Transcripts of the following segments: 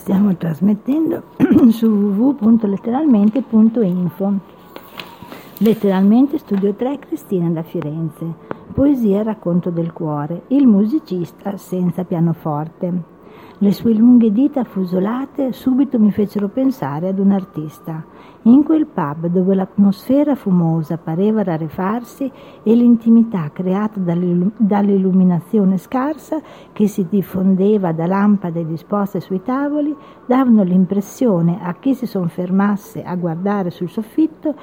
Stiamo trasmettendo su www.letteralmente.info. Letteralmente Studio 3 Cristina da Firenze. Poesia Racconto del cuore. Il musicista senza pianoforte. Le sue lunghe dita fusolate subito mi fecero pensare ad un artista. In quel pub dove l'atmosfera fumosa pareva rarefarsi e l'intimità creata dall'illuminazione scarsa che si diffondeva da lampade disposte sui tavoli davano l'impressione a chi si soffermasse a guardare sul soffitto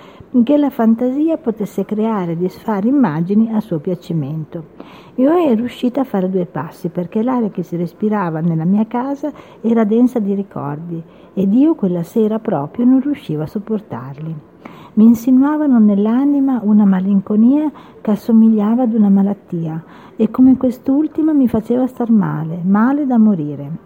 che la fantasia potesse creare e disfare immagini a suo piacimento. Io ero uscita a fare due passi perché l'aria che si respirava nella mia casa era densa di ricordi ed io quella sera proprio non riuscivo a sopportarli. Mi insinuavano nell'anima una malinconia che assomigliava ad una malattia e come quest'ultima mi faceva star male, male da morire.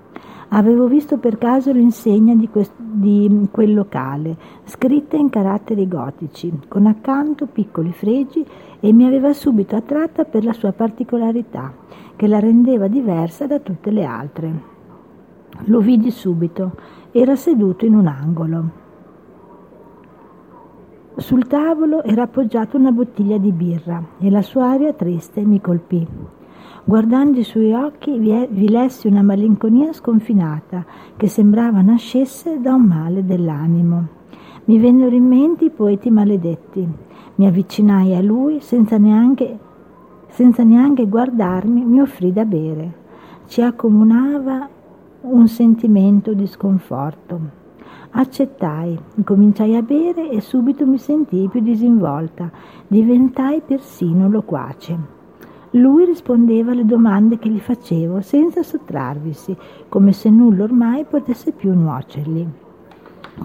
Avevo visto per caso l'insegna di, quest- di, quel locale, scritta in caratteri gotici, con accanto piccoli fregi e mi aveva subito attratta per la sua particolarità, che la rendeva diversa da tutte le altre. Lo vidi subito, era seduto in un angolo. Sul tavolo era appoggiata una bottiglia di birra e la sua aria triste mi colpì. Guardando i suoi occhi vi lessi una malinconia sconfinata che sembrava nascesse da un male dell'animo. Mi vennero in mente i poeti maledetti. Mi avvicinai a lui senza neanche, senza neanche guardarmi, mi offrì da bere. Ci accomunava un sentimento di sconforto. Accettai, cominciai a bere e subito mi sentii più disinvolta, diventai persino loquace. Lui rispondeva alle domande che gli facevo senza sottrarvisi, come se nulla ormai potesse più nuocergli.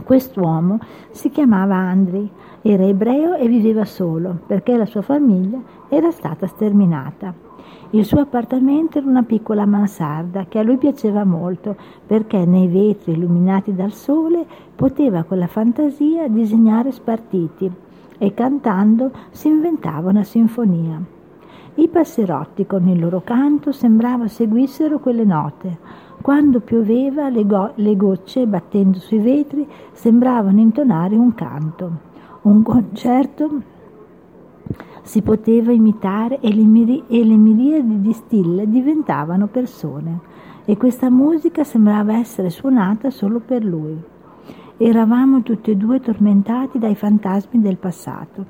Quest'uomo si chiamava Andri, era ebreo e viveva solo perché la sua famiglia era stata sterminata. Il suo appartamento era una piccola mansarda che a lui piaceva molto perché nei vetri illuminati dal sole poteva con la fantasia disegnare spartiti e cantando si inventava una sinfonia. I passerotti con il loro canto sembrava seguissero quelle note. Quando pioveva le, go- le gocce, battendo sui vetri, sembravano intonare un canto. Un concerto si poteva imitare e le, miri- e le miriadi di stille diventavano persone e questa musica sembrava essere suonata solo per lui. Eravamo tutti e due tormentati dai fantasmi del passato.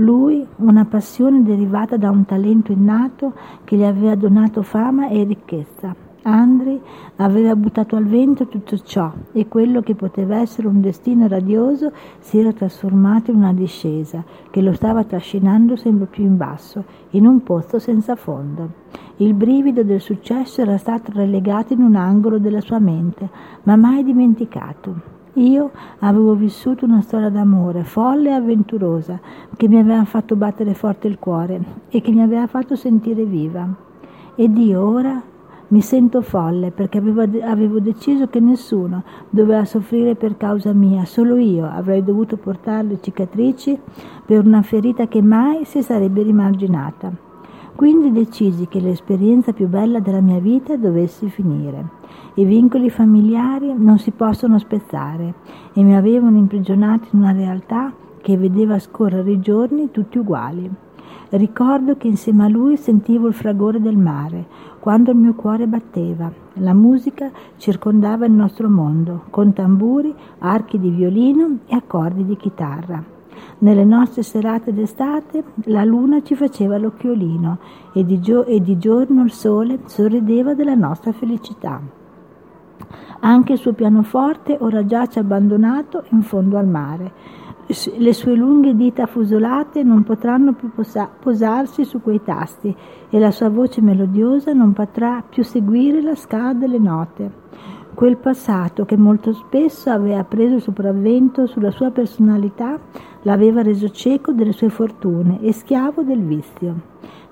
Lui una passione derivata da un talento innato che gli aveva donato fama e ricchezza. Andri aveva buttato al vento tutto ciò e quello che poteva essere un destino radioso si era trasformato in una discesa che lo stava trascinando sempre più in basso, in un pozzo senza fondo. Il brivido del successo era stato relegato in un angolo della sua mente, ma mai dimenticato. Io avevo vissuto una storia d'amore folle e avventurosa che mi aveva fatto battere forte il cuore e che mi aveva fatto sentire viva. Ed io ora mi sento folle perché avevo, avevo, deciso che nessuno doveva soffrire per causa mia, solo io avrei dovuto portare le cicatrici per una ferita che mai si sarebbe rimarginata. Quindi decisi che l'esperienza più bella della mia vita dovesse finire. I vincoli familiari non si possono spezzare e mi avevano imprigionato in una realtà che vedeva scorrere i giorni tutti uguali. Ricordo che insieme a lui sentivo il fragore del mare, quando il mio cuore batteva. La musica circondava il nostro mondo, con tamburi, archi di violino e accordi di chitarra. Nelle nostre serate d'estate la luna ci faceva l'occhiolino e di, gio- e di giorno il sole sorrideva della nostra felicità. Anche il suo pianoforte ora giace abbandonato in fondo al mare. Le sue lunghe dita fusolate non potranno più posa- posarsi su quei tasti e la sua voce melodiosa non potrà più seguire la scala delle note. Quel passato che molto spesso aveva preso il sopravvento sulla sua personalità l'aveva reso cieco delle sue fortune e schiavo del vizio.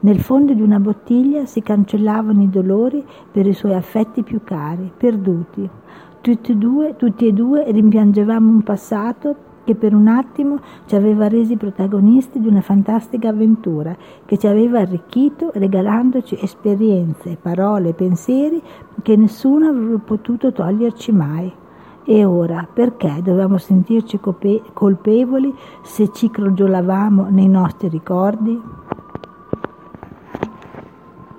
Nel fondo di una bottiglia si cancellavano i dolori per i suoi affetti più cari, perduti. Tutti e due, tutti e due rimpiangevamo un passato che per un attimo ci aveva resi protagonisti di una fantastica avventura, che ci aveva arricchito regalandoci esperienze, parole, pensieri che nessuno avrebbe potuto toglierci mai. E ora, perché dovevamo sentirci colpevoli se ci crogiolavamo nei nostri ricordi?